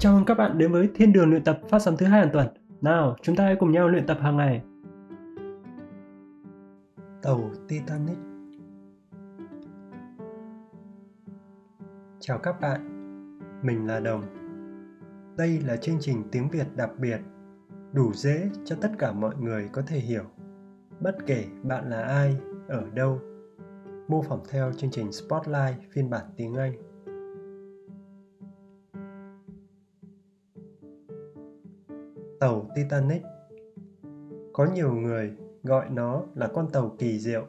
Chào mừng các bạn đến với Thiên đường luyện tập phát sóng thứ hai hàng tuần. Nào, chúng ta hãy cùng nhau luyện tập hàng ngày. Tàu Titanic Chào các bạn, mình là Đồng. Đây là chương trình tiếng Việt đặc biệt, đủ dễ cho tất cả mọi người có thể hiểu, bất kể bạn là ai, ở đâu. Mô phỏng theo chương trình Spotlight phiên bản tiếng Anh. Tàu Titanic Có nhiều người gọi nó là con tàu kỳ diệu.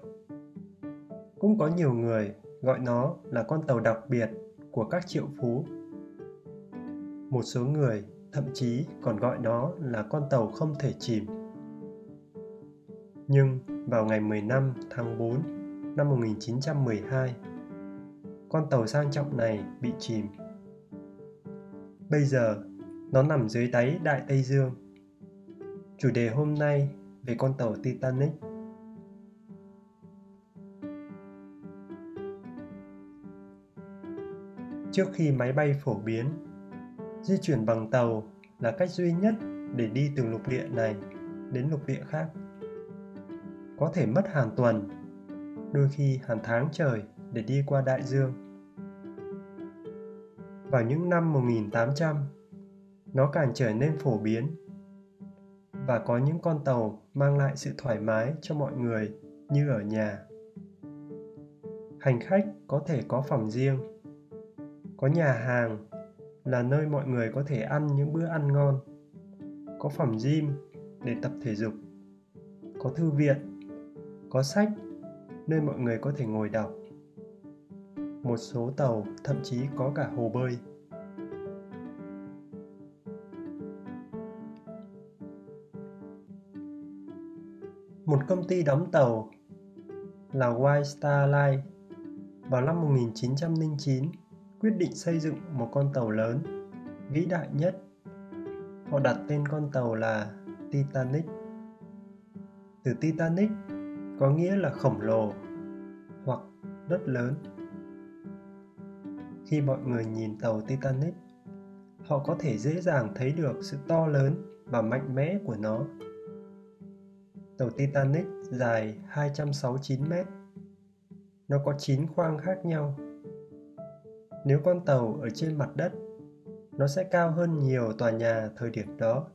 Cũng có nhiều người gọi nó là con tàu đặc biệt của các triệu phú. Một số người thậm chí còn gọi nó là con tàu không thể chìm. Nhưng vào ngày 15 tháng 4 năm 1912, con tàu sang trọng này bị chìm. Bây giờ, nó nằm dưới đáy Đại Tây Dương. Chủ đề hôm nay về con tàu Titanic. Trước khi máy bay phổ biến, di chuyển bằng tàu là cách duy nhất để đi từ lục địa này đến lục địa khác. Có thể mất hàng tuần, đôi khi hàng tháng trời để đi qua đại dương. Vào những năm 1800, nó càng trở nên phổ biến. Và có những con tàu mang lại sự thoải mái cho mọi người như ở nhà. Hành khách có thể có phòng riêng, có nhà hàng là nơi mọi người có thể ăn những bữa ăn ngon, có phòng gym để tập thể dục, có thư viện, có sách nơi mọi người có thể ngồi đọc. Một số tàu thậm chí có cả hồ bơi. Công ty đóng tàu là White Star Line vào năm 1909 quyết định xây dựng một con tàu lớn, vĩ đại nhất. Họ đặt tên con tàu là Titanic. Từ Titanic có nghĩa là khổng lồ hoặc rất lớn. Khi mọi người nhìn tàu Titanic, họ có thể dễ dàng thấy được sự to lớn và mạnh mẽ của nó Tàu Titanic dài 269 mét. Nó có 9 khoang khác nhau. Nếu con tàu ở trên mặt đất, nó sẽ cao hơn nhiều tòa nhà thời điểm đó.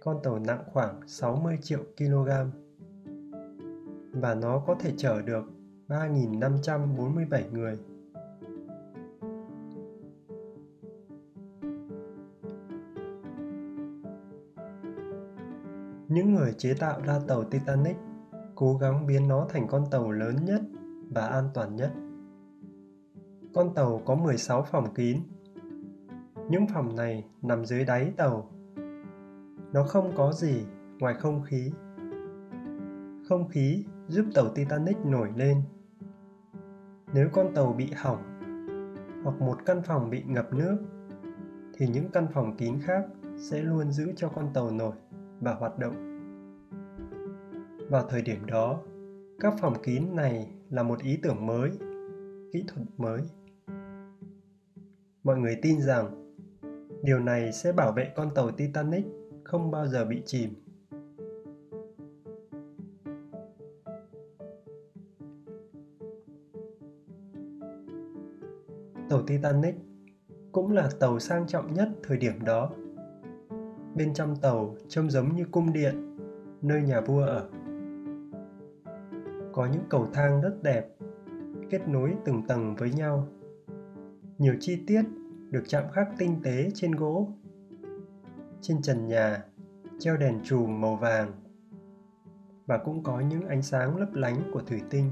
Con tàu nặng khoảng 60 triệu kg và nó có thể chở được 3.547 người. Người chế tạo ra tàu Titanic, cố gắng biến nó thành con tàu lớn nhất và an toàn nhất. Con tàu có 16 phòng kín. Những phòng này nằm dưới đáy tàu. Nó không có gì ngoài không khí. Không khí giúp tàu Titanic nổi lên. Nếu con tàu bị hỏng hoặc một căn phòng bị ngập nước, thì những căn phòng kín khác sẽ luôn giữ cho con tàu nổi và hoạt động. Vào thời điểm đó, các phòng kín này là một ý tưởng mới, kỹ thuật mới. Mọi người tin rằng điều này sẽ bảo vệ con tàu Titanic không bao giờ bị chìm. Tàu Titanic cũng là tàu sang trọng nhất thời điểm đó bên trong tàu trông giống như cung điện nơi nhà vua ở có những cầu thang rất đẹp kết nối từng tầng với nhau. Nhiều chi tiết được chạm khắc tinh tế trên gỗ. Trên trần nhà treo đèn chùm màu vàng. Và cũng có những ánh sáng lấp lánh của thủy tinh.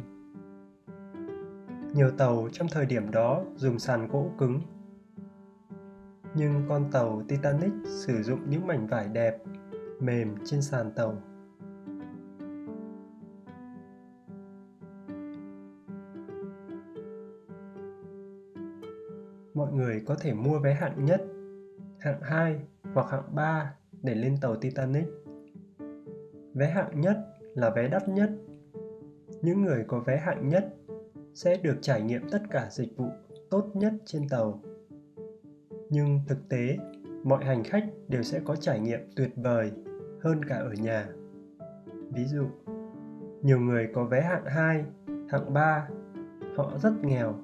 Nhiều tàu trong thời điểm đó dùng sàn gỗ cứng. Nhưng con tàu Titanic sử dụng những mảnh vải đẹp, mềm trên sàn tàu. Mọi người có thể mua vé hạng nhất, hạng 2 hoặc hạng 3 để lên tàu Titanic. Vé hạng nhất là vé đắt nhất. Những người có vé hạng nhất sẽ được trải nghiệm tất cả dịch vụ tốt nhất trên tàu Nhưng thực tế, mọi hành khách đều sẽ có trải nghiệm tuyệt vời hơn cả ở nhà. Ví dụ, nhiều người có vé hạng 2, hạng 3, họ rất nghèo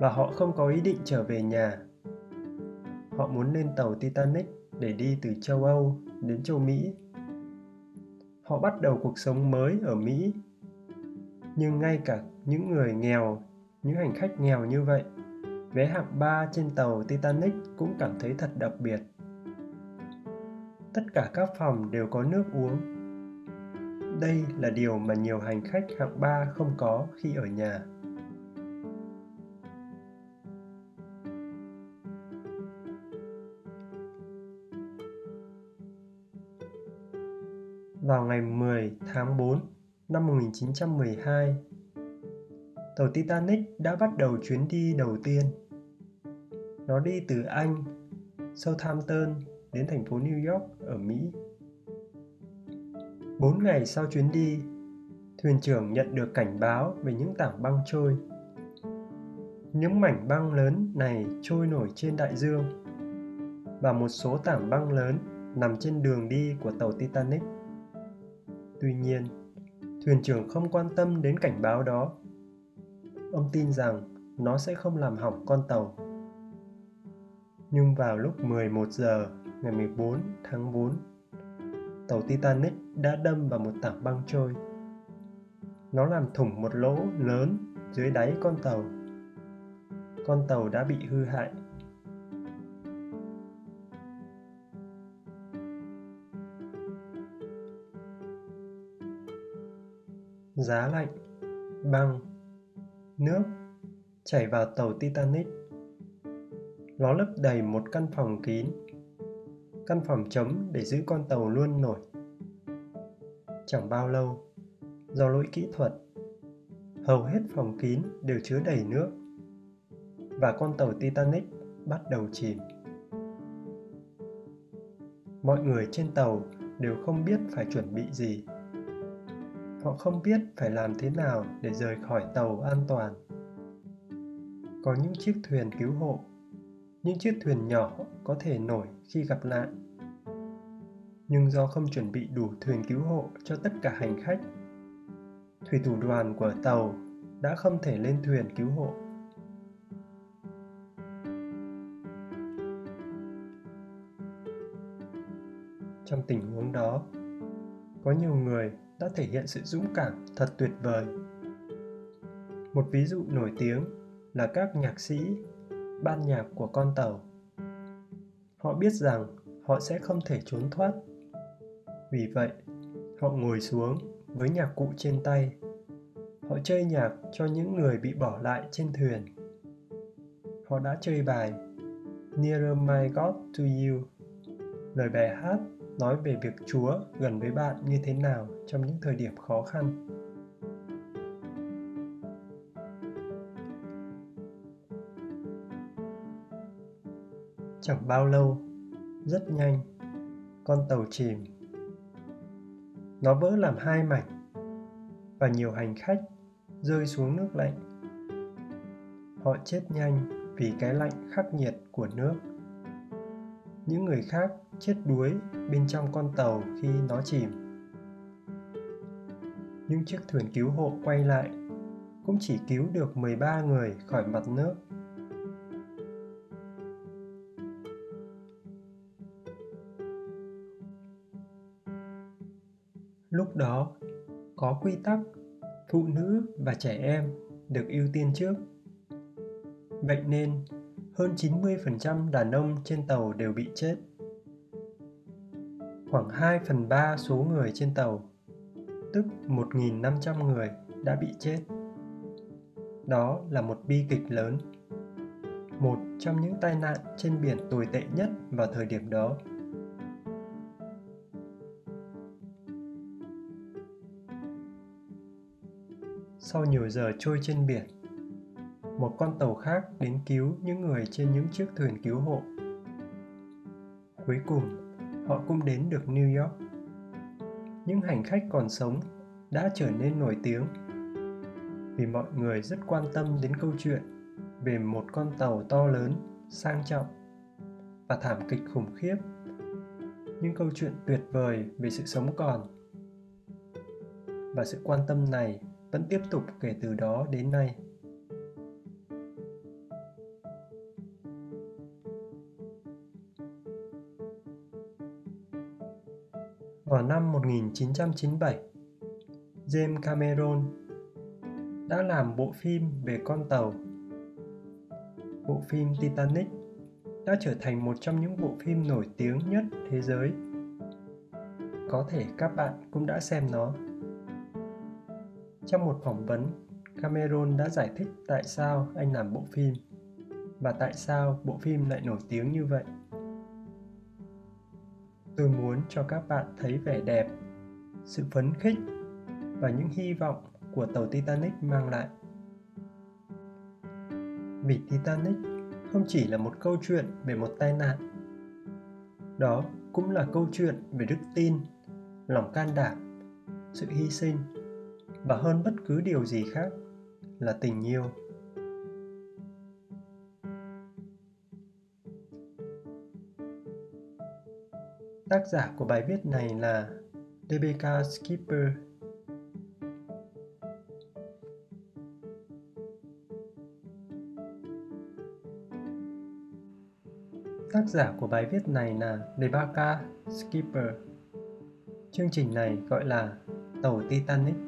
và họ không có ý định trở về nhà. Họ muốn lên tàu Titanic để đi từ châu Âu đến châu Mỹ. Họ bắt đầu cuộc sống mới ở Mỹ. Nhưng ngay cả những người nghèo, những hành khách nghèo như vậy, vé hạng 3 trên tàu Titanic cũng cảm thấy thật đặc biệt. Tất cả các phòng đều có nước uống. Đây là điều mà nhiều hành khách hạng 3 không có khi ở nhà. Vào ngày 10 tháng 4 năm 1912. Tàu Titanic đã bắt đầu chuyến đi đầu tiên. Nó đi từ Anh, Southampton đến thành phố New York ở Mỹ. Bốn ngày sau chuyến đi, thuyền trưởng nhận được cảnh báo về những tảng băng trôi. Những mảnh băng lớn này trôi nổi trên đại dương và một số tảng băng lớn nằm trên đường đi của tàu Titanic. Tuy nhiên, thuyền trưởng không quan tâm đến cảnh báo đó. Ông tin rằng nó sẽ không làm hỏng con tàu. Nhưng vào lúc 11 giờ ngày 14 tháng 4, tàu Titanic đã đâm vào một tảng băng trôi. Nó làm thủng một lỗ lớn dưới đáy con tàu. Con tàu đã bị hư hại giá lạnh, băng, nước chảy vào tàu Titanic. Nó lấp đầy một căn phòng kín, căn phòng trống để giữ con tàu luôn nổi. Chẳng bao lâu, do lỗi kỹ thuật, hầu hết phòng kín đều chứa đầy nước và con tàu Titanic bắt đầu chìm. Mọi người trên tàu đều không biết phải chuẩn bị gì họ không biết phải làm thế nào để rời khỏi tàu an toàn. Có những chiếc thuyền cứu hộ, những chiếc thuyền nhỏ có thể nổi khi gặp nạn. Nhưng do không chuẩn bị đủ thuyền cứu hộ cho tất cả hành khách, thủy thủ đoàn của tàu đã không thể lên thuyền cứu hộ. Trong tình huống đó, có nhiều người đã thể hiện sự dũng cảm thật tuyệt vời. Một ví dụ nổi tiếng là các nhạc sĩ, ban nhạc của con tàu. Họ biết rằng họ sẽ không thể trốn thoát. Vì vậy, họ ngồi xuống với nhạc cụ trên tay. Họ chơi nhạc cho những người bị bỏ lại trên thuyền. Họ đã chơi bài Nearer My God to You, lời bài hát nói về việc Chúa gần với bạn như thế nào trong những thời điểm khó khăn. Chẳng bao lâu, rất nhanh, con tàu chìm. Nó vỡ làm hai mảnh và nhiều hành khách rơi xuống nước lạnh. Họ chết nhanh vì cái lạnh khắc nghiệt của nước những người khác chết đuối bên trong con tàu khi nó chìm. Những chiếc thuyền cứu hộ quay lại cũng chỉ cứu được 13 người khỏi mặt nước. Lúc đó, có quy tắc phụ nữ và trẻ em được ưu tiên trước. Vậy nên, hơn 90% đàn ông trên tàu đều bị chết. Khoảng 2 phần 3 số người trên tàu, tức 1.500 người đã bị chết. Đó là một bi kịch lớn. Một trong những tai nạn trên biển tồi tệ nhất vào thời điểm đó. Sau nhiều giờ trôi trên biển, một con tàu khác đến cứu những người trên những chiếc thuyền cứu hộ. Cuối cùng, họ cũng đến được New York. Những hành khách còn sống đã trở nên nổi tiếng vì mọi người rất quan tâm đến câu chuyện về một con tàu to lớn, sang trọng và thảm kịch khủng khiếp những câu chuyện tuyệt vời về sự sống còn và sự quan tâm này vẫn tiếp tục kể từ đó đến nay. Vào năm 1997, James Cameron đã làm bộ phim về con tàu. Bộ phim Titanic đã trở thành một trong những bộ phim nổi tiếng nhất thế giới. Có thể các bạn cũng đã xem nó. Trong một phỏng vấn, Cameron đã giải thích tại sao anh làm bộ phim và tại sao bộ phim lại nổi tiếng như vậy. Tôi muốn cho các bạn thấy vẻ đẹp, sự phấn khích và những hy vọng của tàu Titanic mang lại. Vì Titanic không chỉ là một câu chuyện về một tai nạn. Đó cũng là câu chuyện về đức tin, lòng can đảm, sự hy sinh và hơn bất cứ điều gì khác là tình yêu tác giả của bài viết này là rebecca skipper. Tác giả của bài viết này là rebecca skipper. Chương trình này gọi là tàu titanic.